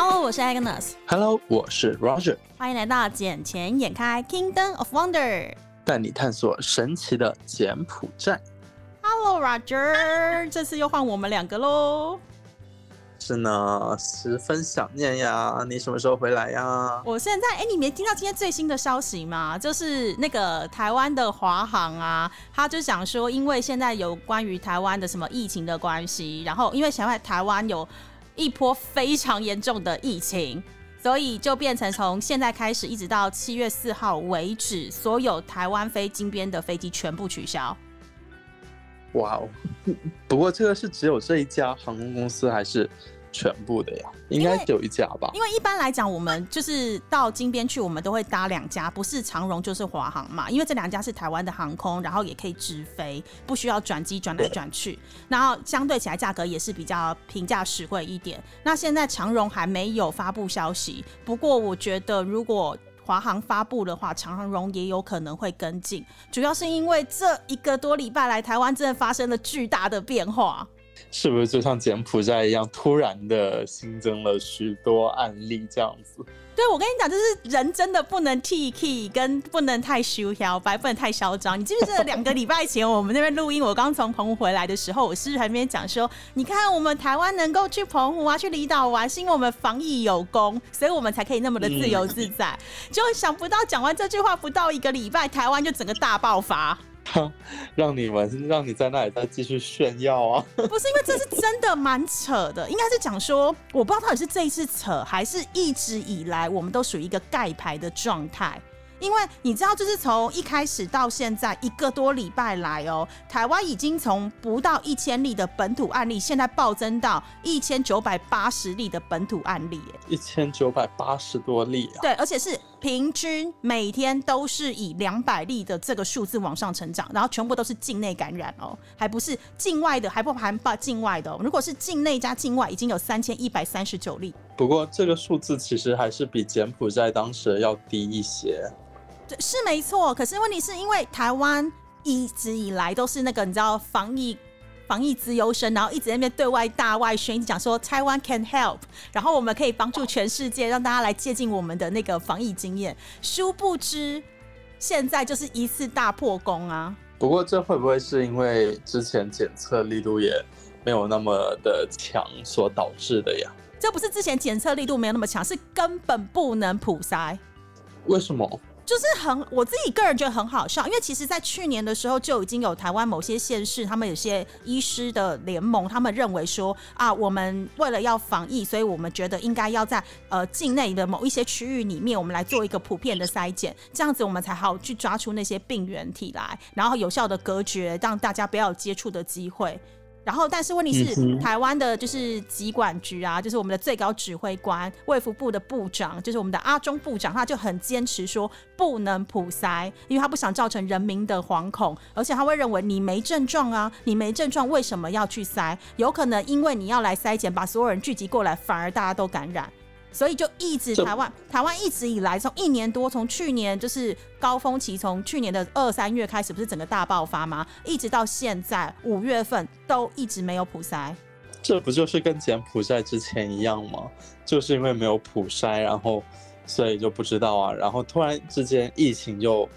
Hello，我是 Agnes。Hello，我是 Roger，欢迎来到《捡钱眼开 Kingdom of Wonder》。带你探索神奇的柬埔寨。Hello Roger，这次又换我们两个喽。是呢，十分想念呀！你什么时候回来呀？我现在，哎、你没听到今天最新的消息吗？就是那个台湾的华航啊，他就想说，因为现在有关于台湾的什么疫情的关系，然后因为现在台湾有一波非常严重的疫情。所以就变成从现在开始一直到七月四号为止，所有台湾飞金边的飞机全部取消。哇哦！不过这个是只有这一家航空公司，还是全部的呀？应该只有一家吧？因为一般来讲，我们就是到金边去，我们都会搭两家，不是长荣就是华航嘛。因为这两家是台湾的航空，然后也可以直飞，不需要转机转来转去。然后相对起来价格也是比较平价实惠一点。那现在长荣还没有发布消息，不过我觉得如果华航发布的话，长荣也有可能会跟进，主要是因为这一个多礼拜来，台湾真的发生了巨大的变化。是不是就像柬埔寨一样，突然的新增了许多案例这样子？对，我跟你讲，就是人真的不能 T K，跟不能太虚摇摆，不能太嚣张。你记不记得两个礼拜前我们那边录音，我刚从澎湖回来的时候，我是不是还没讲说，你看我们台湾能够去澎湖啊，去离岛玩，是因为我们防疫有功，所以我们才可以那么的自由自在。就想不到讲完这句话不到一个礼拜，台湾就整个大爆发。让你们让你在那里再继续炫耀啊！不是因为这是真的蛮扯的，应该是讲说，我不知道到底是这一次扯，还是一直以来我们都属于一个盖牌的状态。因为你知道，就是从一开始到现在一个多礼拜来哦，台湾已经从不到一千例的本土案例，现在暴增到一千九百八十例的本土案例，耶一千九百八十多例啊！对，而且是平均每天都是以两百例的这个数字往上成长，然后全部都是境内感染哦，还不是境外的，还不含把境外的、哦。如果是境内加境外，已经有三千一百三十九例。不过这个数字其实还是比柬埔寨当时要低一些。对，是没错。可是问题是因为台湾一直以来都是那个你知道防疫防疫资优生，然后一直在那边对外大外宣，一直讲说台湾 can help，然后我们可以帮助全世界，让大家来借鉴我们的那个防疫经验。殊不知，现在就是一次大破功啊！不过这会不会是因为之前检测力度也没有那么的强所导致的呀？这不是之前检测力度没有那么强，是根本不能普筛。为什么？就是很，我自己个人觉得很好笑，因为其实，在去年的时候就已经有台湾某些县市，他们有些医师的联盟，他们认为说啊，我们为了要防疫，所以我们觉得应该要在呃境内的某一些区域里面，我们来做一个普遍的筛检，这样子我们才好去抓出那些病原体来，然后有效的隔绝，让大家不要有接触的机会。然后，但是问题是，台湾的就是疾管局啊，就是我们的最高指挥官卫福部的部长，就是我们的阿中部长，他就很坚持说不能普筛，因为他不想造成人民的惶恐，而且他会认为你没症状啊，你没症状为什么要去筛？有可能因为你要来筛检，把所有人聚集过来，反而大家都感染。所以就一直台湾台湾一直以来，从一年多，从去年就是高峰期，从去年的二三月开始，不是整个大爆发吗？一直到现在五月份都一直没有普筛。这不就是跟柬埔寨之前一样吗？就是因为没有普筛，然后所以就不知道啊，然后突然之间疫情就，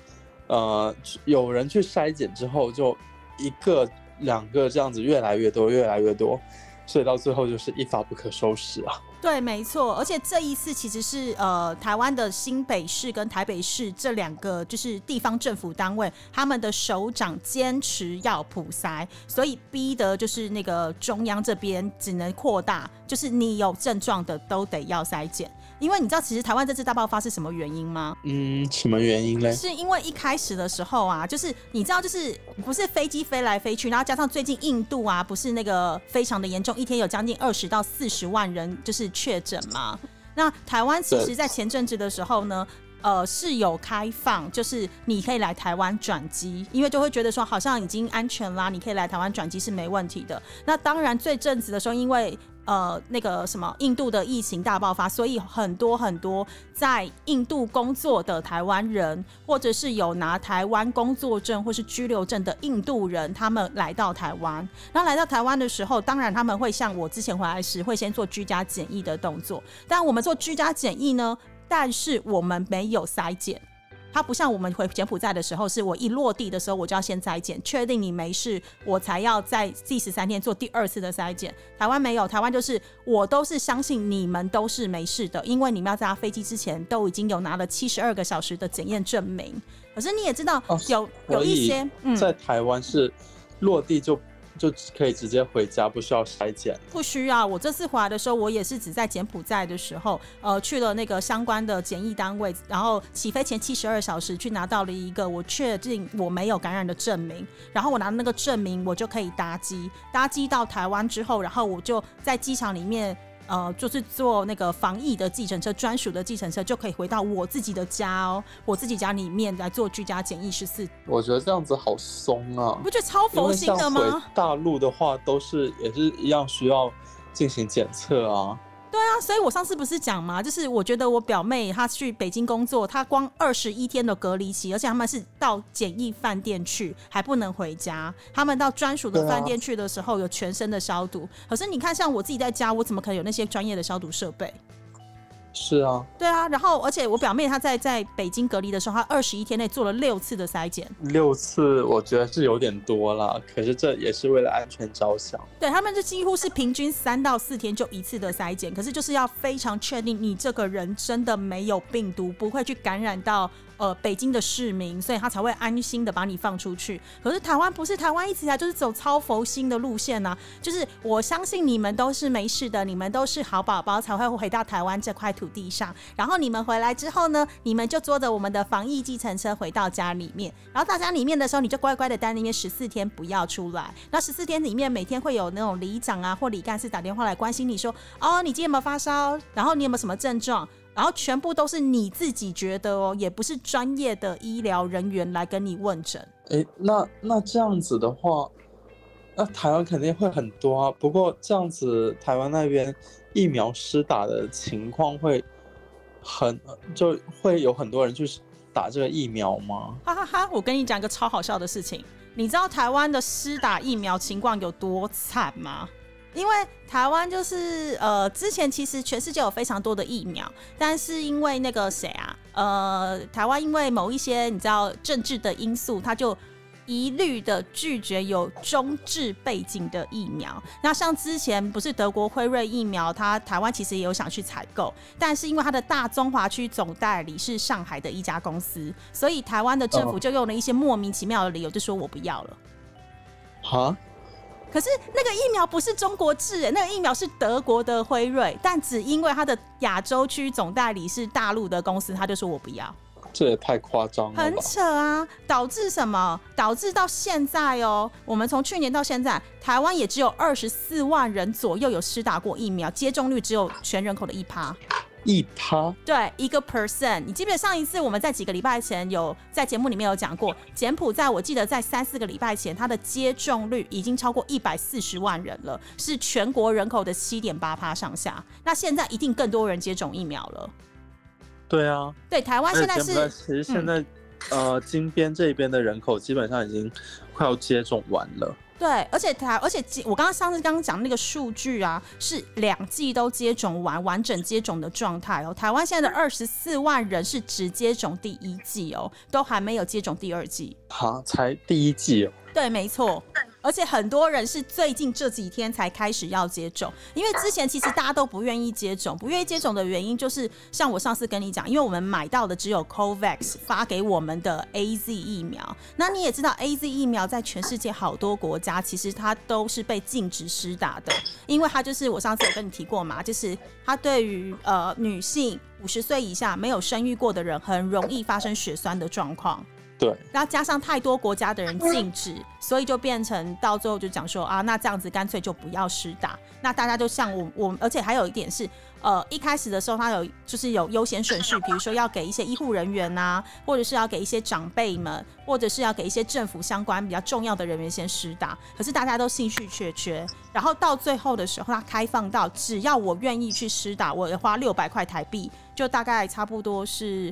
呃，有人去筛检之后，就一个两个这样子越来越多，越来越多，所以到最后就是一发不可收拾啊。对，没错，而且这一次其实是呃，台湾的新北市跟台北市这两个就是地方政府单位，他们的首长坚持要普筛，所以逼得就是那个中央这边只能扩大，就是你有症状的都得要筛检。因为你知道，其实台湾这次大爆发是什么原因吗？嗯，什么原因嘞？是因为一开始的时候啊，就是你知道，就是不是飞机飞来飞去，然后加上最近印度啊，不是那个非常的严重，一天有将近二十到四十万人就是确诊嘛。那台湾其实，在前阵子的时候呢。呃，是有开放，就是你可以来台湾转机，因为就会觉得说好像已经安全啦，你可以来台湾转机是没问题的。那当然，最阵子的时候，因为呃那个什么印度的疫情大爆发，所以很多很多在印度工作的台湾人，或者是有拿台湾工作证或是居留证的印度人，他们来到台湾。然后来到台湾的时候，当然他们会像我之前回来时会先做居家检疫的动作，但我们做居家检疫呢，但是我们没有筛检。它不像我们回柬埔寨的时候，是我一落地的时候我就要先筛检，确定你没事，我才要在第十三天做第二次的筛检。台湾没有，台湾就是我都是相信你们都是没事的，因为你们要在搭飞机之前都已经有拿了七十二个小时的检验证明。可是你也知道，有有一些嗯在台湾是落地就。就可以直接回家，不需要筛检。不需要。我这次回来的时候，我也是只在柬埔寨的时候，呃，去了那个相关的检疫单位，然后起飞前七十二小时去拿到了一个我确定我没有感染的证明，然后我拿那个证明，我就可以搭机。搭机到台湾之后，然后我就在机场里面。呃，就是坐那个防疫的计程车，专属的计程车，就可以回到我自己的家哦，我自己家里面来做居家检疫十四。我觉得这样子好松啊，不觉得超佛心的吗？大陆的话都是也是一样需要进行检测啊。对啊，所以我上次不是讲嘛？就是我觉得我表妹她去北京工作，她光二十一天的隔离期，而且他们是到简易饭店去，还不能回家。他们到专属的饭店去的时候，有全身的消毒。可是你看，像我自己在家，我怎么可能有那些专业的消毒设备？是啊，对啊，然后而且我表妹她在在北京隔离的时候，她二十一天内做了六次的筛检，六次我觉得是有点多了，可是这也是为了安全着想。对他们这几乎是平均三到四天就一次的筛检，可是就是要非常确定你这个人真的没有病毒，不会去感染到。呃，北京的市民，所以他才会安心的把你放出去。可是台湾不是台湾，一直以来就是走超佛心的路线呢。就是我相信你们都是没事的，你们都是好宝宝，才会回到台湾这块土地上。然后你们回来之后呢，你们就坐着我们的防疫计程车回到家里面。然后到家里面的时候，你就乖乖的待里面十四天，不要出来。那十四天里面，每天会有那种里长啊或里干事打电话来关心你说，哦，你今天有没有发烧？然后你有没有什么症状？然后全部都是你自己觉得哦，也不是专业的医疗人员来跟你问诊。哎，那那这样子的话，那台湾肯定会很多啊。不过这样子，台湾那边疫苗施打的情况会很，就会有很多人去打这个疫苗吗？哈哈哈！我跟你讲一个超好笑的事情，你知道台湾的施打疫苗情况有多惨吗？因为台湾就是呃，之前其实全世界有非常多的疫苗，但是因为那个谁啊，呃，台湾因为某一些你知道政治的因素，他就一律的拒绝有中治背景的疫苗。那像之前不是德国辉瑞疫苗，它台湾其实也有想去采购，但是因为它的大中华区总代理是上海的一家公司，所以台湾的政府就用了一些莫名其妙的理由，就说我不要了。好。可是那个疫苗不是中国制，那个疫苗是德国的辉瑞，但只因为它的亚洲区总代理是大陆的公司，他就说我不要，这也太夸张了，很扯啊！导致什么？导致到现在哦，我们从去年到现在，台湾也只有二十四万人左右有施打过疫苗，接种率只有全人口的一趴。一趴对一个 percent，你记不记得上一次我们在几个礼拜前有在节目里面有讲过，柬埔寨我记得在三四个礼拜前，它的接种率已经超过一百四十万人了，是全国人口的七点八趴上下。那现在一定更多人接种疫苗了。对啊，对台湾现在是其实现在呃金边这边的人口基本上已经快要接种完了。对，而且台，而且我刚刚上次刚刚讲那个数据啊，是两季都接种完，完整接种的状态哦。台湾现在的二十四万人是只接种第一季哦，都还没有接种第二季。好，才第一季哦。对，没错。而且很多人是最近这几天才开始要接种，因为之前其实大家都不愿意接种，不愿意接种的原因就是像我上次跟你讲，因为我们买到的只有 COVAX 发给我们的 AZ 疫苗。那你也知道 AZ 疫苗在全世界好多国家其实它都是被禁止施打的，因为它就是我上次有跟你提过嘛，就是它对于呃女性五十岁以下没有生育过的人很容易发生血栓的状况。对，然后加上太多国家的人禁止，所以就变成到最后就讲说啊，那这样子干脆就不要施打。那大家就像我我，而且还有一点是，呃，一开始的时候他有就是有优先顺序，比如说要给一些医护人员呐，或者是要给一些长辈们，或者是要给一些政府相关比较重要的人员先施打。可是大家都兴趣缺缺，然后到最后的时候，他开放到只要我愿意去施打，我花六百块台币，就大概差不多是。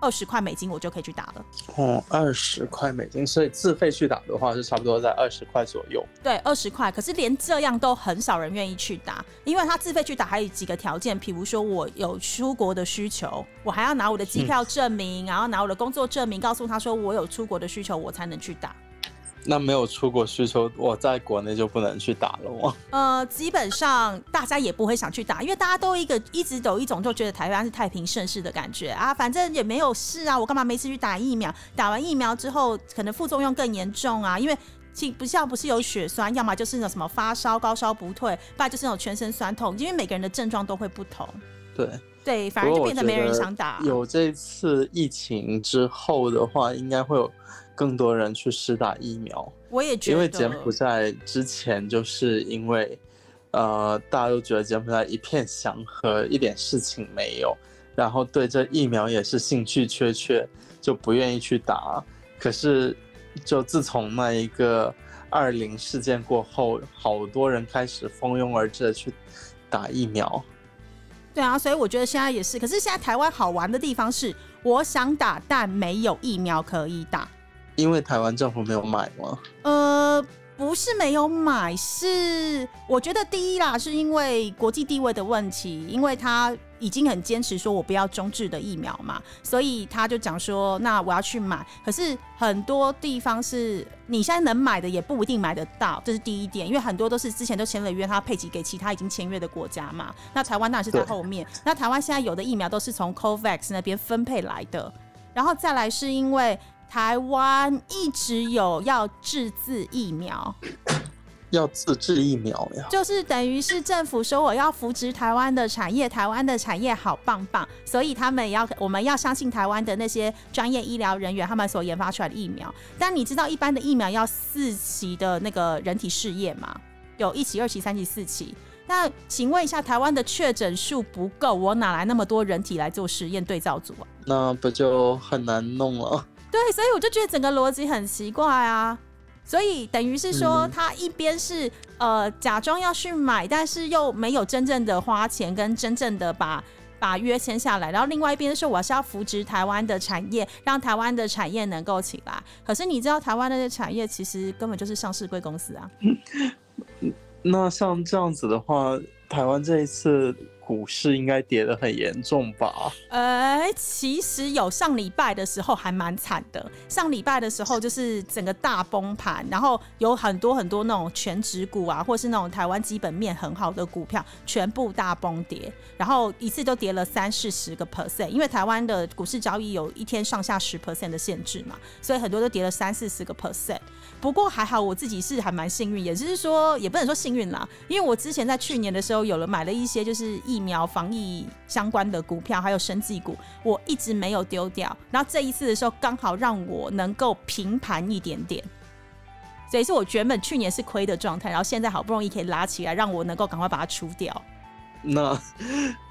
二十块美金我就可以去打了。哦，二十块美金，所以自费去打的话是差不多在二十块左右。对，二十块。可是连这样都很少人愿意去打，因为他自费去打还有几个条件，比如说我有出国的需求，我还要拿我的机票证明，然后拿我的工作证明，告诉他说我有出国的需求，我才能去打。那没有出国需求，我在国内就不能去打了吗？呃，基本上大家也不会想去打，因为大家都一个一直有一种就觉得台湾是太平盛世的感觉啊，反正也没有事啊，我干嘛没事去打疫苗？打完疫苗之后，可能副作用更严重啊，因为其不像不是有血栓，要么就是那种什么发烧高烧不退，不然就是那种全身酸痛，因为每个人的症状都会不同。对对，反而就变得没人想打。有这次疫情之后的话，应该会有。更多人去施打疫苗，我也觉得，因为柬埔寨之前就是因为，呃，大家都觉得柬埔寨一片祥和，一点事情没有，然后对这疫苗也是兴趣缺缺，就不愿意去打。可是，就自从那一个二零事件过后，好多人开始蜂拥而至的去打疫苗。对啊，所以我觉得现在也是。可是现在台湾好玩的地方是，我想打，但没有疫苗可以打。因为台湾政府没有买吗？呃，不是没有买，是我觉得第一啦，是因为国际地位的问题，因为他已经很坚持说我不要中制的疫苗嘛，所以他就讲说，那我要去买。可是很多地方是你现在能买的也不一定买得到，这是第一点，因为很多都是之前都签了约，他配给给其他已经签约的国家嘛。那台湾当然是在后面。那台湾现在有的疫苗都是从 COVAX 那边分配来的，然后再来是因为。台湾一直有要自制疫苗，要自制疫苗呀，就是等于是政府说我要扶植台湾的产业，台湾的产业好棒棒，所以他们要我们要相信台湾的那些专业医疗人员，他们所研发出来的疫苗。但你知道一般的疫苗要四期的那个人体试验吗？有一期、二期、三期、四期。那请问一下，台湾的确诊数不够，我哪来那么多人体来做实验对照组啊？那不就很难弄了？对，所以我就觉得整个逻辑很奇怪啊，所以等于是说，他一边是呃假装要去买，但是又没有真正的花钱跟真正的把把约签下来，然后另外一边是我是要扶植台湾的产业，让台湾的产业能够起来。可是你知道，台湾那些产业其实根本就是上市贵公司啊。那像这样子的话，台湾这一次。股市应该跌得很严重吧？呃，其实有上礼拜的时候还蛮惨的。上礼拜的时候就是整个大崩盘，然后有很多很多那种全职股啊，或是那种台湾基本面很好的股票，全部大崩跌，然后一次都跌了三四十个 percent。因为台湾的股市交易有一天上下十 percent 的限制嘛，所以很多都跌了三四十个 percent。不过还好，我自己是还蛮幸运，也就是说，也不能说幸运啦，因为我之前在去年的时候有了买了一些就是一疫苗防疫相关的股票，还有生技股，我一直没有丢掉。然后这一次的时候，刚好让我能够平盘一点点，所以是我原本去年是亏的状态，然后现在好不容易可以拉起来，让我能够赶快把它出掉。那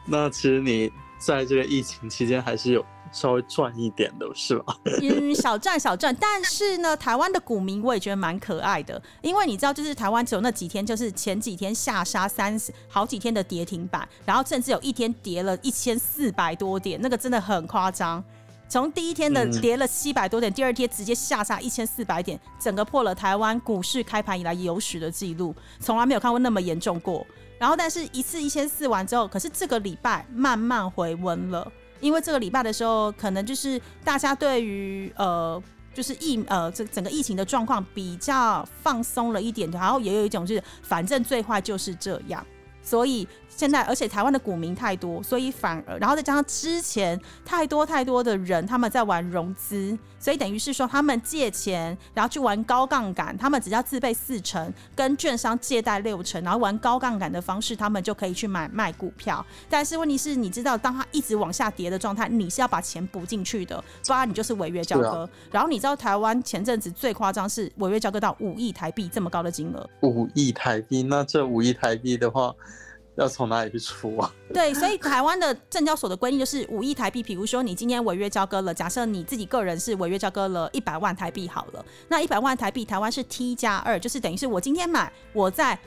那其实你在这个疫情期间还是有。稍微赚一点的是吧？嗯，小赚小赚。但是呢，台湾的股民我也觉得蛮可爱的，因为你知道，就是台湾只有那几天，就是前几天下杀三十好几天的跌停板，然后甚至有一天跌了一千四百多点，那个真的很夸张。从第一天的跌了七百多点，第二天直接下杀一千四百点，整个破了台湾股市开盘以来有史的记录，从来没有看过那么严重过。然后，但是一次一千四完之后，可是这个礼拜慢慢回温了。因为这个礼拜的时候，可能就是大家对于呃，就是疫呃这整个疫情的状况比较放松了一点，然后也有一种就是反正最坏就是这样，所以现在而且台湾的股民太多，所以反而然后再加上之前太多太多的人他们在玩融资，所以等于是说他们借钱，然后去玩高杠杆，他们只要自备四成，跟券商借贷六成，然后玩高杠杆的方式，他们就可以去买卖股票。但是问题是，你知道，当它一直往下跌的状态，你是要把钱补进去的，不然你就是违约交割。然后你知道台湾前阵子最夸张是违约交割到五亿台币这么高的金额，五亿台币，那这五亿台币的话。要从哪里去出啊？对，所以台湾的证交所的规定就是五亿台币。比如说你今天违约交割了，假设你自己个人是违约交割了一百万台币好了，那一百万台币台湾是 T 加二，就是等于是我今天买，我在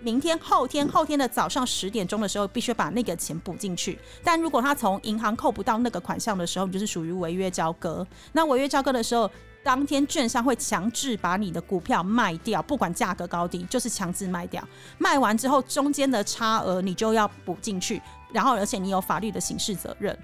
明天、后天、后天的早上十点钟的时候必须把那个钱补进去。但如果他从银行扣不到那个款项的时候，就是属于违约交割。那违约交割的时候。当天券商会强制把你的股票卖掉，不管价格高低，就是强制卖掉。卖完之后，中间的差额你就要补进去，然后而且你有法律的刑事责任。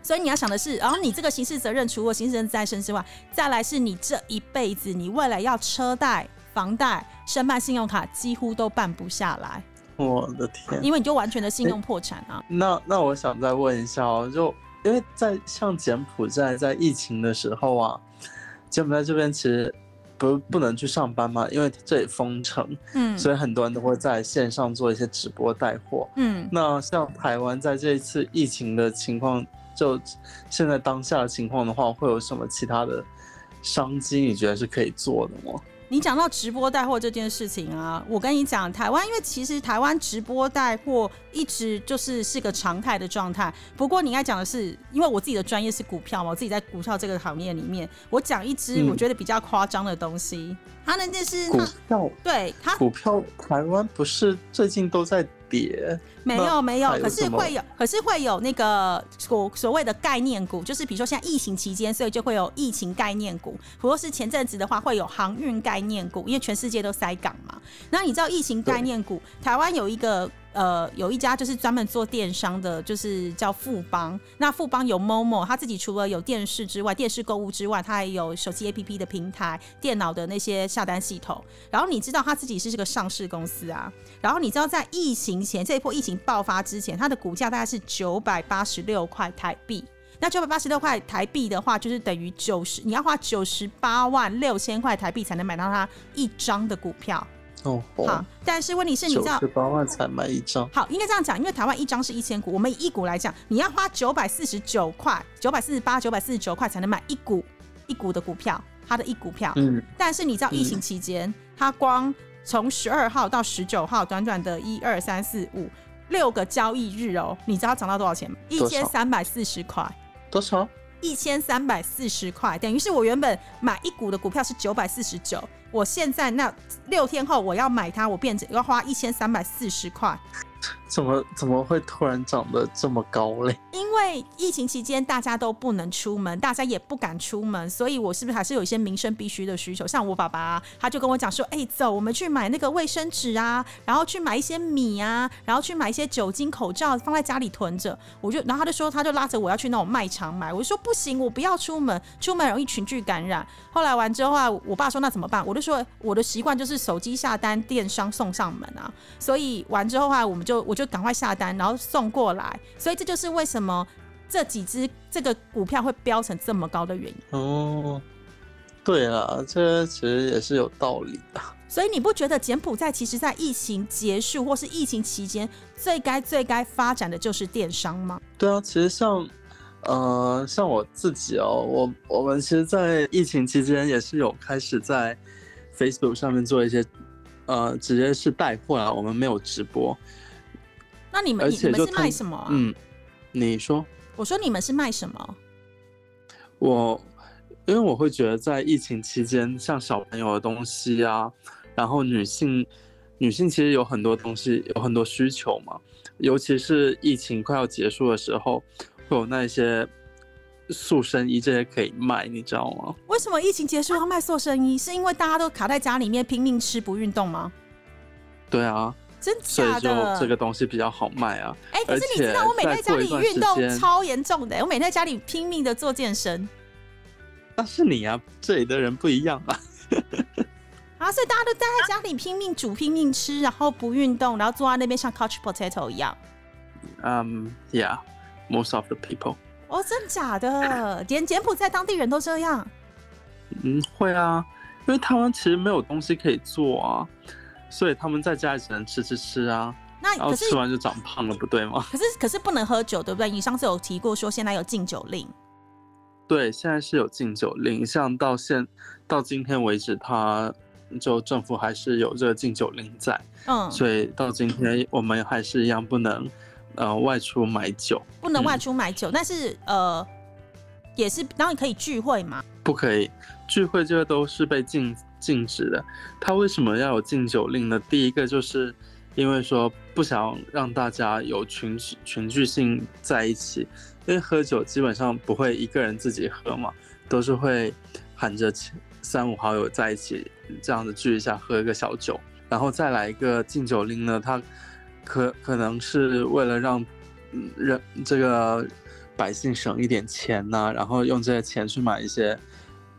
所以你要想的是，然后你这个刑事责任除了刑事责任在身之外，再来是你这一辈子，你未来要车贷、房贷、申办信用卡，几乎都办不下来。我的天！因为你就完全的信用破产啊。那那我想再问一下哦，就因为在像柬埔寨在疫情的时候啊。柬埔寨这边其实不不能去上班嘛，因为这里封城，嗯，所以很多人都会在线上做一些直播带货，嗯。那像台湾在这一次疫情的情况，就现在当下的情况的话，会有什么其他的商机？你觉得是可以做的吗？你讲到直播带货这件事情啊，我跟你讲，台湾因为其实台湾直播带货一直就是是个常态的状态。不过你应该讲的是，因为我自己的专业是股票嘛，我自己在股票这个行业里面，我讲一支我觉得比较夸张的东西。它那件是股票，对它股票，台湾不是最近都在。没有没有，可是会有，可是会有那个所所谓的概念股，就是比如说现在疫情期间，所以就会有疫情概念股。如果是前阵子的话，会有航运概念股，因为全世界都塞港嘛。那你知道疫情概念股，台湾有一个。呃，有一家就是专门做电商的，就是叫富邦。那富邦有 Momo，他自己除了有电视之外，电视购物之外，他还有手机 APP 的平台、电脑的那些下单系统。然后你知道他自己是这个上市公司啊。然后你知道在疫情前这一波疫情爆发之前，它的股价大概是九百八十六块台币。那九百八十六块台币的话，就是等于九十，你要花九十八万六千块台币才能买到它一张的股票。哦，好，但是问题是，你知道十八万才买一张？好，应该这样讲，因为台湾一张是一千股，我们以一股来讲，你要花九百四十九块、九百四十八、九百四十九块才能买一股一股的股票，它的一股票。嗯，但是你知道疫情期间，它光从十二号到十九号，短短的一二三四五六个交易日哦，你知道涨到多少钱吗？一千三百四十块。多少？一千三百四十块，等于是我原本买一股的股票是九百四十九。我现在那六天后我要买它，我变成要花一千三百四十块。怎么怎么会突然长得这么高嘞？因为疫情期间大家都不能出门，大家也不敢出门，所以我是不是还是有一些民生必须的需求？像我爸爸，他就跟我讲说：“哎，走，我们去买那个卫生纸啊，然后去买一些米啊，然后去买一些酒精、口罩，放在家里囤着。”我就，然后他就说，他就拉着我要去那种卖场买。我就说不行，我不要出门，出门容易群聚感染。后来完之后啊，我爸说那怎么办？我就说我的习惯就是手机下单，电商送上门啊。所以完之后啊，我们就我就。赶快下单，然后送过来，所以这就是为什么这几只这个股票会飙成这么高的原因。哦，对啊，这其实也是有道理的。所以你不觉得柬埔寨其实，在疫情结束或是疫情期间，最该最该发展的就是电商吗？对啊，其实像呃，像我自己哦，我我们其实，在疫情期间也是有开始在 Facebook 上面做一些呃，直接是带货啊，我们没有直播。那你们你们是卖什么啊？嗯，你说。我说你们是卖什么？我因为我会觉得在疫情期间，像小朋友的东西啊，然后女性女性其实有很多东西，有很多需求嘛。尤其是疫情快要结束的时候，会有那些塑身衣这些可以卖，你知道吗？为什么疫情结束要卖塑身衣？是因为大家都卡在家里面拼命吃不运动吗？对啊。真假的，这个东西比较好卖啊！哎，可是你知道我每天在家里运动超严重的，我每天在家里拼命的做健身。那是你啊，这里的人不一样啊！啊，所以大家都待在家里拼命煮、拼命吃，然后不运动，然后坐在那边像 couch potato 一样。嗯，Yeah，most of the people。哦，真假的，连柬埔寨当地人都这样。嗯，会啊，因为他们其实没有东西可以做啊，所以他们在家里只能吃吃吃啊，那可是吃完就长胖了，不对吗？可是可是不能喝酒，对不对？你上次有提过说现在有禁酒令。对，现在是有禁酒令，像到现到今天为止，他就政府还是有这个禁酒令在，嗯，所以到今天我们还是一样不能呃外出买酒，不能外嗯出买酒，但是呃，也是，然后你可以聚会嘛。不可以聚会，这个都是被禁禁止的。他为什么要有禁酒令呢？第一个就是因为说不想让大家有群群聚性在一起，因为喝酒基本上不会一个人自己喝嘛，都是会喊着三五好友在一起这样子聚一下，喝一个小酒，然后再来一个禁酒令呢，他可可能是为了让嗯人这个百姓省一点钱呐、然后用这些钱去买一些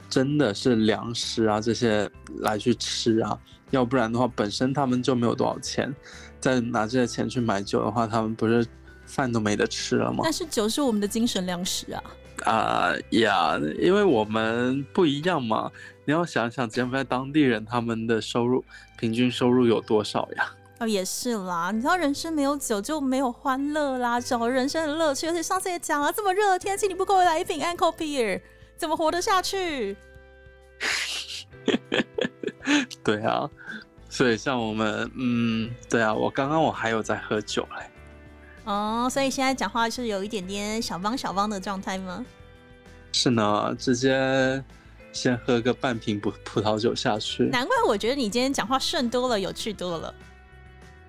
真的是粮食啊这些来去吃啊，要不然的话本身他们就没有多少钱，再拿这些钱去买酒的话，他们不是饭都没得吃了吗？但是酒是我们的精神粮食啊。啊呀，因为我们不一样嘛，你要想想柬埔寨当地人他们的收入平均收入有多少呀？哦，也是啦，你知道人生没有酒就没有欢乐啦，找人生的乐趣。而且上次也讲了，这么热的天气，你不给我来一瓶 Uncle Beer，怎么活得下去？对啊，所以像我们，嗯，对啊，我刚刚我还有在喝酒嘞，哦，所以现在讲话是有一点点小汪小汪的状态吗？是呢，直接先喝个半瓶葡葡萄酒下去，难怪我觉得你今天讲话顺多了，有趣多了。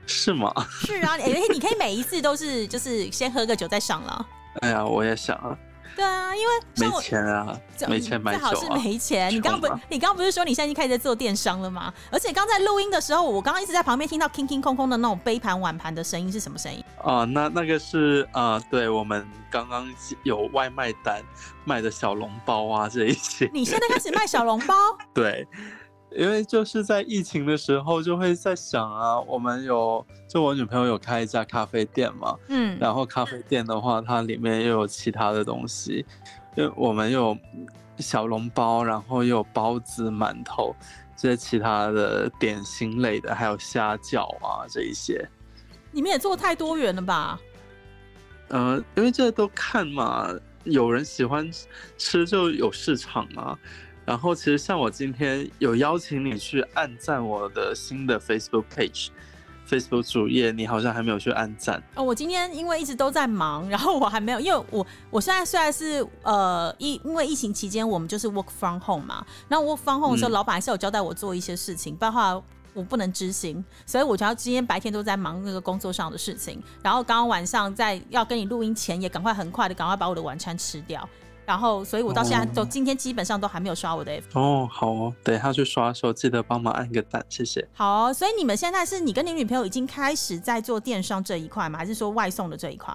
是吗？是啊，而且你可以每一次都是就是先喝个酒再上了。哎呀，我也想啊，对啊，因为没钱啊，这没钱买最好是没钱。你刚刚不你刚刚不是说你现在已经开始在做电商了吗？而且刚在录音的时候，我刚刚一直在旁边听到空空空空的那种杯盘碗盘的声音，是什么声音？哦，那那个是呃，对我们刚刚有外卖单卖的小笼包啊这一些，你现在开始卖小笼包？对，因为就是在疫情的时候就会在想啊，我们有就我女朋友有开一家咖啡店嘛，嗯，然后咖啡店的话，它里面又有其他的东西，因为我们有小笼包，然后又有包子、馒头这些其他的点心类的，还有虾饺啊这一些。你们也做太多元了吧？呃，因为这都看嘛，有人喜欢吃就有市场啊。然后其实像我今天有邀请你去按赞我的新的 Facebook page。Facebook 主页，你好像还没有去按赞。哦，我今天因为一直都在忙，然后我还没有，因为我我现在虽然是呃疫，因为疫情期间我们就是 work from home 嘛，那 work from home 的时候，嗯老板还是有交代我做一些事情，包括我不能执行，所以我就要今天白天都在忙那个工作上的事情，然后刚刚晚上在要跟你录音前，也赶快很快的赶快把我的晚餐吃掉，然后所以我到现在都、哦今天基本上都还没有刷我的 F。哦，好哦，等一下去刷的时候记得帮忙按个赞，谢谢。好，所以你们现在是你跟你女朋友已经开始在做电商这一块吗？还是说外送的这一块？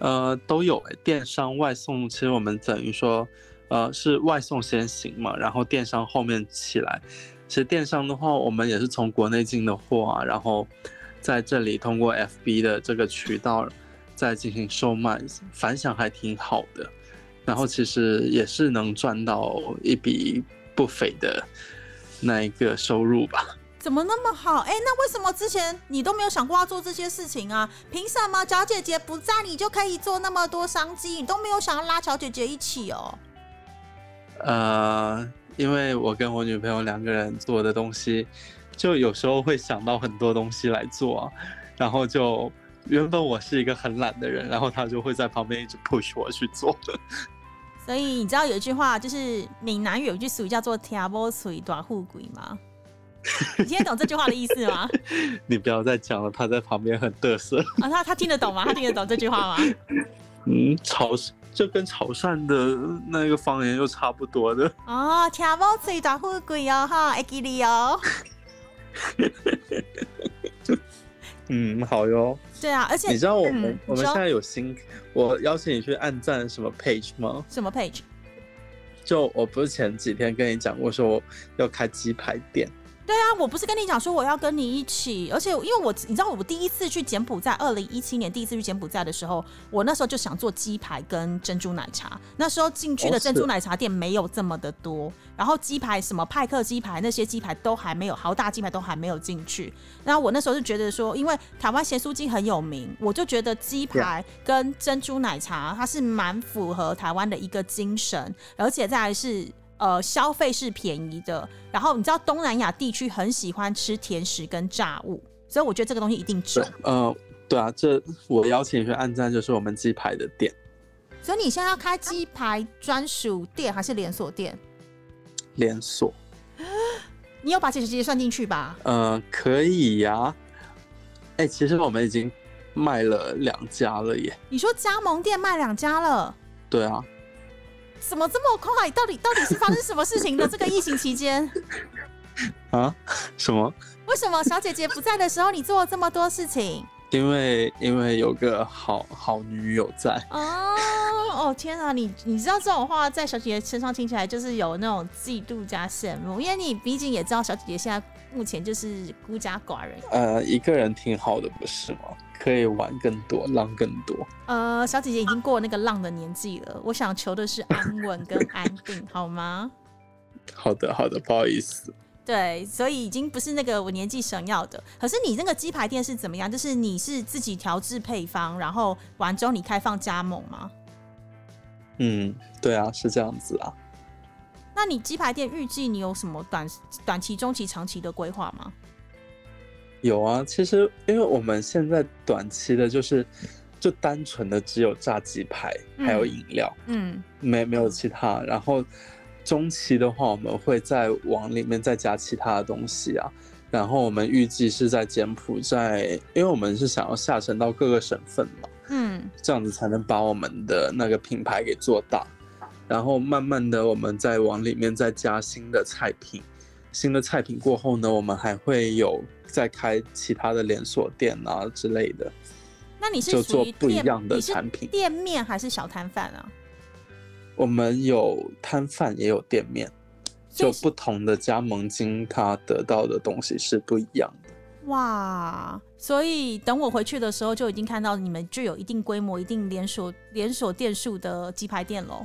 呃，都有诶，电商、外送，其实我们等于说，呃，是外送先行嘛，然后电商后面起来。其实电商的话，我们也是从国内进的货啊，然后在这里通过 FB 的这个渠道再进行售卖，反响还挺好的。然后其实也是能赚到一笔不菲的那一个收入吧。怎么那么好？哎、那为什么之前你都没有想过要做这些事情啊？凭什么小姐姐不在，你就可以做那么多商机？你都没有想要拉小姐姐一起哦？呃，因为我跟我女朋友两个人做的东西，就有时候会想到很多东西来做啊，然后就原本我是一个很懒的人，然后她就会在旁边一直 push 我去做。所以你知道有一句话，就是闽南语有一句俗语叫做“听波水短护鬼”吗？你听得懂这句话的意思吗？你不要再讲了，他在旁边很得瑟。啊，他他听得懂吗？他听得懂这句话吗？嗯，潮就跟潮汕的那个方言又差不多的。哦，听波水短护鬼哦，哈，会记你哦。嗯，好哟。对啊，而且你知道我们、嗯我们现在有新，我邀请你去按赞什么 page 吗？什么 page？就我不是前几天跟你讲过说我要开鸡排店。对啊，我不是跟你讲说我要跟你一起，而且因为我你知道我第一次去柬埔寨，二零一七年第一次去柬埔寨的时候，我那时候就想做鸡排跟珍珠奶茶。那时候进去的珍珠奶茶店没有这么的多，然后鸡排什么派克鸡排那些鸡排都还没有，豪大鸡排都还没有进去。然后我那时候就觉得说，因为台湾咸酥鸡很有名，我就觉得鸡排跟珍珠奶茶它是蛮符合台湾的一个精神，而且再来是。呃，消费是便宜的，然后你知道东南亚地区很喜欢吃甜食跟炸物，所以我觉得这个东西一定值。呃，对啊，这我邀请去按赞就是我们鸡排的店。所以你现在要开鸡排专属店还是连锁店？连锁。你有把这些这些算进去吧？呃，可以呀。哎，其实我们已经卖了两家了耶。你说加盟店卖两家了？对啊。怎么这么快？到底到底是发生什么事情的？这个疫情期间啊？什么？为什么小姐姐不在的时候，你做了这么多事情？因为因为有个好好女友在。哦哦天啊！你你知道这种话在小姐姐身上听起来就是有那种嫉妒加羡慕，因为你毕竟也知道小姐姐现在目前就是孤家寡人。呃，一个人挺好的，不是吗？可以玩更多，浪更多。呃，小姐姐已经过那个浪的年纪了，我想求的是安稳跟安定，好吗？好的，好的，不好意思。对，所以已经不是那个我年纪想要的。可是你那个鸡排店是怎么样？就是你是自己调制配方，然后完之后你开放加盟吗？嗯，对啊，是这样子啊。那你鸡排店预计你有什么短短期、中期、长期的规划吗？有啊，其实因为我们现在短期的就是，就单纯的只有炸鸡排，还有饮料，嗯，没没有其他。然后中期的话，我们会再往里面再加其他的东西啊。然后我们预计是在柬埔寨，因为我们是想要下沉到各个省份嘛，嗯，这样子才能把我们的那个品牌给做大。然后慢慢的，我们再往里面再加新的菜品。新的菜品过后呢，我们还会有再开其他的连锁店啊之类的。那你是就做不一样的产品，店面还是小摊贩啊？我们有摊贩也有店面，就不同的加盟金，他得到的东西是不一样的。哇！所以等我回去的时候，就已经看到你们具有一定规模、一定连锁连锁店数的鸡排店喽。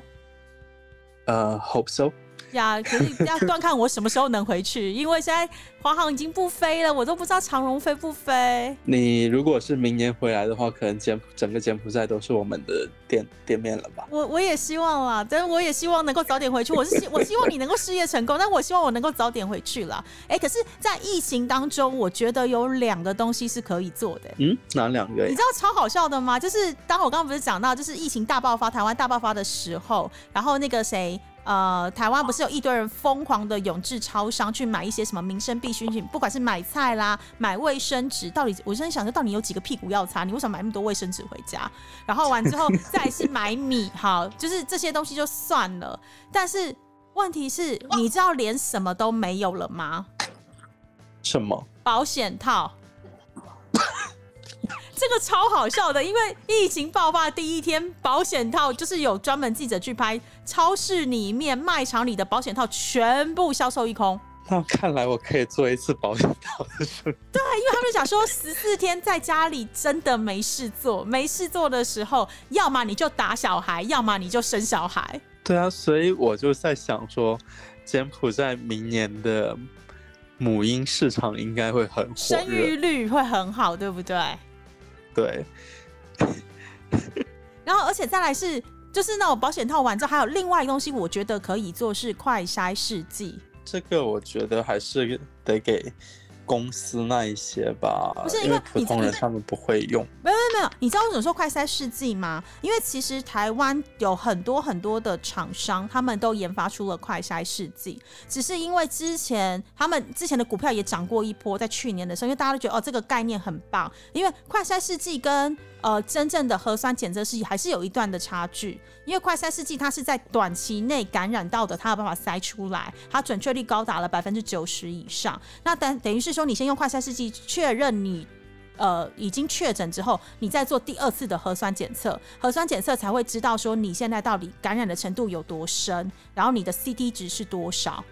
呃，hope so。呀，可是 要断看我什么时候能回去，因为现在华航已经不飞了，我都不知道长荣飞不飞。你如果是明年回来的话，可能柬整个柬埔寨都是我们的店店面了吧？我我也希望啦，但我也希望能够早点回去。我是希 我希望你能够事业成功，但我希望我能够早点回去啦。哎，可是，在疫情当中，我觉得有两个东西是可以做的。嗯，哪两个？你知道超好笑的吗？就是当我刚刚不是讲到，就是疫情大爆发，台湾大爆发的时候，然后那个谁？呃，台湾不是有一堆人疯狂的涌至超商去买一些什么民生必需品，不管是买菜啦、买卫生纸，到底我现在想说，到底有几个屁股要擦？你为什么买那么多卫生纸回家？然后完之后再是买米，好，就是这些东西就算了。但是问题是，你知道连什么都没有了吗？什么？保险套。这个超好笑的，因为疫情爆发第一天，保险套就是有专门记者去拍，超市里面、卖场里的保险套全部销售一空。那看来我可以做一次保险套的生意。对，因为他们想说十四天在家里真的没事做，没事做的时候，要么你就打小孩，要么你就生小孩。对啊，所以我就在想说，柬埔寨明年的母婴市场应该会很火生育率会很好，对不对？对，然后而且再来是，就是那种保险套完之后，还有另外一个东西，我觉得可以做是快筛试剂。这个我觉得还是得给。公司那一些吧，不是因为普通人他们不会用。没有没有没有，你知道为什么说快筛试剂吗？因为其实台湾有很多很多的厂商，他们都研发出了快筛试剂，只是因为之前他们之前的股票也涨过一波，在去年的时候，因为大家都觉得哦这个概念很棒，因为快筛试剂跟呃真正的核酸检测试剂还是有一段的差距，因为快筛试剂它是在短期内感染到的，它有办法筛出来，它准确率高达了百分之九十以上，那等等于是。说你先用快筛试剂确认你呃已经确诊之后，你再做第二次的核酸检测，核酸检测才会知道说你现在到底感染的程度有多深，然后你的 CT 值是多少。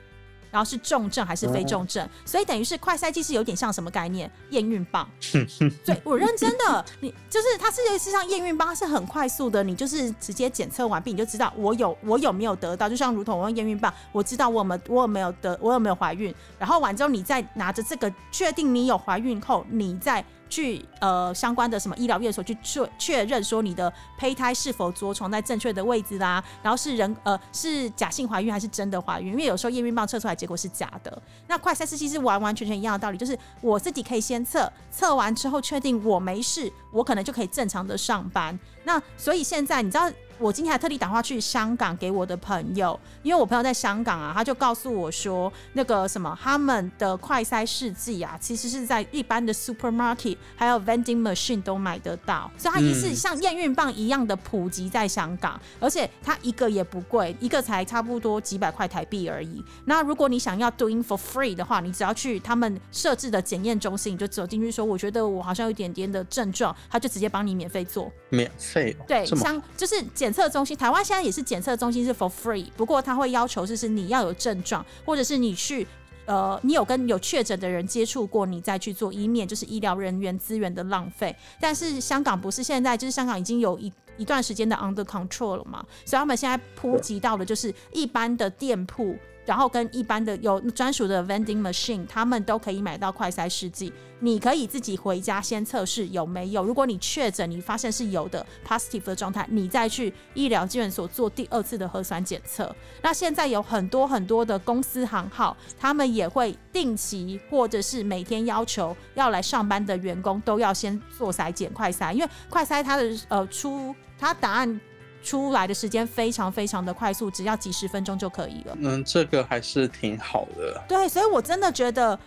然后是重症还是非重症，所以等于是快筛剂是有点像什么概念？验孕棒。所以我认真的，你就是它是类似像验孕棒，是很快速的，你就是直接检测完毕，你就知道我有我有没有得到，就像如同我用验孕棒，我知道我有没有我有没有得我有没有怀孕，然后完之后你再拿着这个确定你有怀孕后，你再。去呃相关的什么医疗院所去确确认说你的胚胎是否着床在正确的位置啦，然后是人呃是假性怀孕还是真的怀孕？因为有时候验孕棒测出来结果是假的。那快筛试剂是完完全全一样的道理，就是我自己可以先测，测完之后确定我没事，我可能就可以正常的上班。那所以现在你知道。我今天还特地打电话去香港给我的朋友，因为我朋友在香港啊，他就告诉我说，那个什么他们的快筛试剂啊，其实是在一般的 supermarket 还有 vending machine 都买得到，所以它也是像验孕棒一样的普及在香港，而且它一个也不贵，一个才差不多几百块台币而已。那如果你想要 doing for free 的话，你只要去他们设置的检验中心，你就走进去说，我觉得我好像有一点点的症状，他就直接帮你免费做，免费对，像就是检。检测中心，台湾现在也是检测中心是 for free，不过他会要求就是你要有症状，或者是你去呃，你有跟有确诊的人接触过，你再去做，以免就是医疗人员资源的浪费。但是香港不是现在，就是香港已经有一一段时间的 under control 了嘛，所以他们现在普及到的就是一般的店铺。然后跟一般的有专属的 vending machine，他们都可以买到快筛试剂。你可以自己回家先测试有没有。如果你确诊，你发现是有的 positive 的状态，你再去医疗资源所做第二次的核酸检测。那现在有很多很多的公司行号，他们也会定期或者是每天要求要来上班的员工都要先做筛检快筛，因为快筛它的呃出它答案。出来的时间非常非常的快速，只要几十分钟就可以了。嗯，这个还是挺好的。对，所以我真的觉得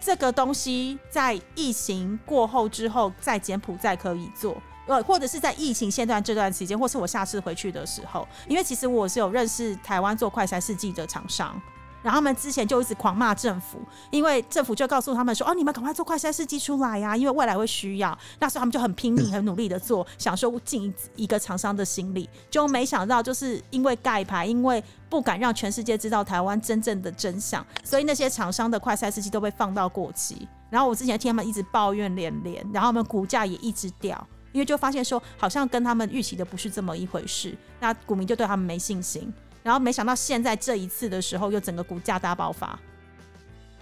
这个东西在疫情过后之后，在柬埔寨可以做，呃，或者是在疫情现段这段期间，或是我下次回去的时候，因为其实我是有认识台湾做快筛试剂的厂商。然后他们之前就一直狂骂政府，因为政府就告诉他们说：“哦，你们赶快做快筛试剂出来呀，因为未来会需要。”那时候他们就很拼命、很努力的做，想说尽一个厂商的心力。就没想到，就是因为盖牌，因为不敢让全世界知道台湾真正的真相，所以那些厂商的快筛试剂都被放到过期。然后我之前听他们一直抱怨连连，然后他们股价也一直掉，因为就发现说好像跟他们预期的不是这么一回事。那股民就对他们没信心。然后没想到现在这一次的时候，又整个股价大爆发，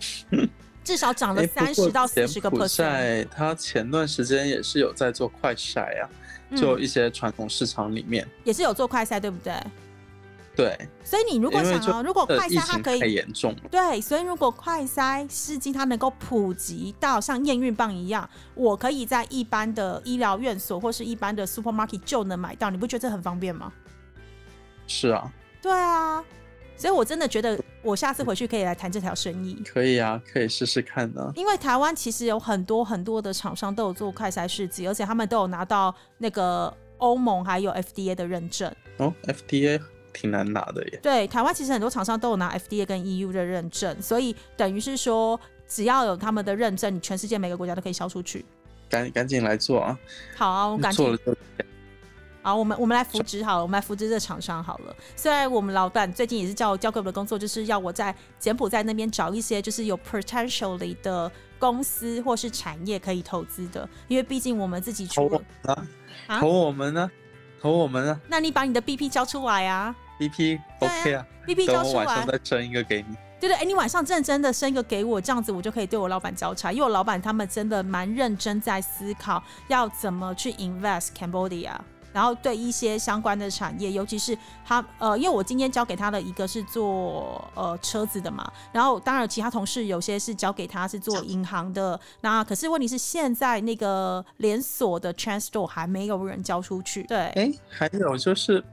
至少涨了三十到四十个 percent。它前段时间也是有在做快筛啊，就一些传统市场里面也是有做快筛，对不对？对。所以你如果想要，如果快筛它可以太严重，对，所以如果快筛试剂它能够普及到像验孕棒一样，我可以在一般的医疗院所或是一般的 supermarket 就能买到，你不觉得这很方便吗？是啊。对啊，所以我真的觉得我下次回去可以来谈这条生意。可以啊，可以试试看呢。因为台湾其实有很多很多的厂商都有做快筛试剂，而且他们都有拿到那个欧盟还有 FDA 的认证。哦，FDA 挺难拿的耶。对，台湾其实很多厂商都有拿 FDA 跟 EU 的认证，所以等于是说，只要有他们的认证，你全世界每个国家都可以销出去。赶赶紧来做啊！好啊，我赶紧做了就。好，我们我们来扶植好了，我们来扶植这厂商好了。虽然我们老板最近也是叫我交给我的工作，就是要我在柬埔寨那边找一些就是有 potentially 的公司或是产业可以投资的，因为毕竟我们自己出啊，投我们呢，投我们呢。那你把你的 BP 交出来啊，BP OK 啊，BP 交出来，晚上再生一个给你。对对，哎，你晚上认真的生一个给我，这样子我就可以对我老板交差，因为我老板他们真的蛮认真在思考要怎么去 invest Cambodia。然后对一些相关的产业，尤其是他呃，因为我今天交给他的一个是做呃车子的嘛，然后当然其他同事有些是交给他是做银行的，那可是问题是现在那个连锁的 Transtore 还没有人交出去。对，哎，还有就是。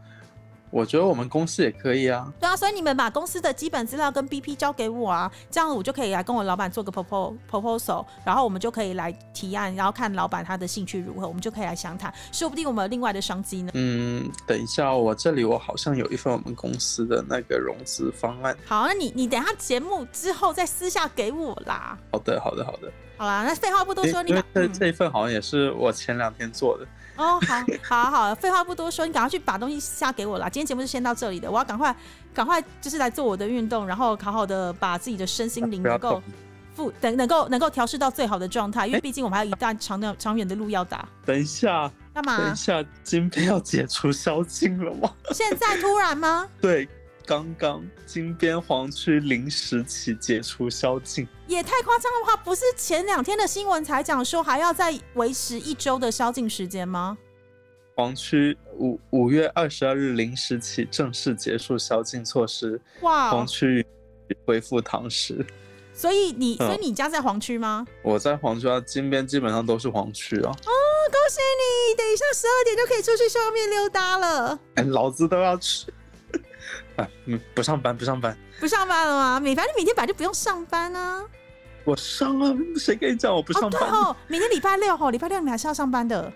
我觉得我们公司也可以啊。对啊，所以你们把公司的基本资料跟 BP 交给我啊，这样我就可以来跟我老板做个 proposal proposal，然后我们就可以来提案，然后看老板他的兴趣如何，我们就可以来详谈，说不定我们有另外的商机呢。嗯，等一下，我这里我好像有一份我们公司的那个融资方案。好，那你你等下节目之后再私下给我啦。好的，好的，好的。好啦，那废话不多说，你把这嗯这一份好像也是我前两天做的。哦，好，好，好，废话不多说，你赶快去把东西下给我啦。今天节目就先到这里的，我要赶快，赶快就是来做我的运动，然后好好的把自己的身心灵能够复等能够能够调试到最好的状态，因为毕竟我们还有一段长的长远的路要打。等一下，干嘛等一？下，金边要解除宵禁了吗？现在突然吗？对，刚刚金边黄区临时起解除宵禁。也太夸张了吧！不是前两天的新闻才讲说还要再维持一周的宵禁时间吗？黄区五五月二十二日零时起正式结束宵禁措施，哇、黄区恢复堂食。所以你，嗯所以你家在黄区吗？我在黄区啊，金边基本上都是黄区啊。哦，恭喜你！等一下十二点就可以出去外面溜达了。哎，老子都要去。哎，嗯，不上班，不上班，不上班了吗？每反正明天本来就不用上班啊。我上啊！谁跟你讲我不哦，上班？对哦，明天礼拜六哦，礼拜六你还是要上班的。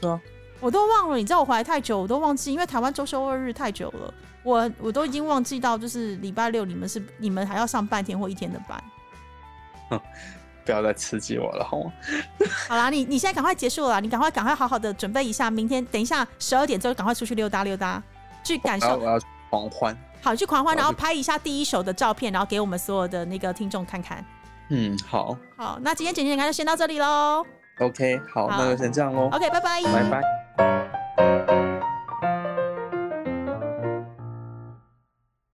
是啊，我都忘了，你知道我回来太久，我都忘记，因为台湾周休二日太久了，我我都已经忘记到，就是礼拜六你们是你们还要上半天或一天的班。不要再刺激我了，好吗？好啦，你你现在赶快结束了啦，你赶快赶快好好的准备一下，明天等一下十二点之后赶快出去溜达溜达，去感受狂欢。好去狂欢，然后拍一下第一手的照片，然后给我们所有的那个听众看看。嗯，好好，那今天简简单单就先到这里喽。，OK，好，好那就先这样喽，OK，拜拜。拜拜。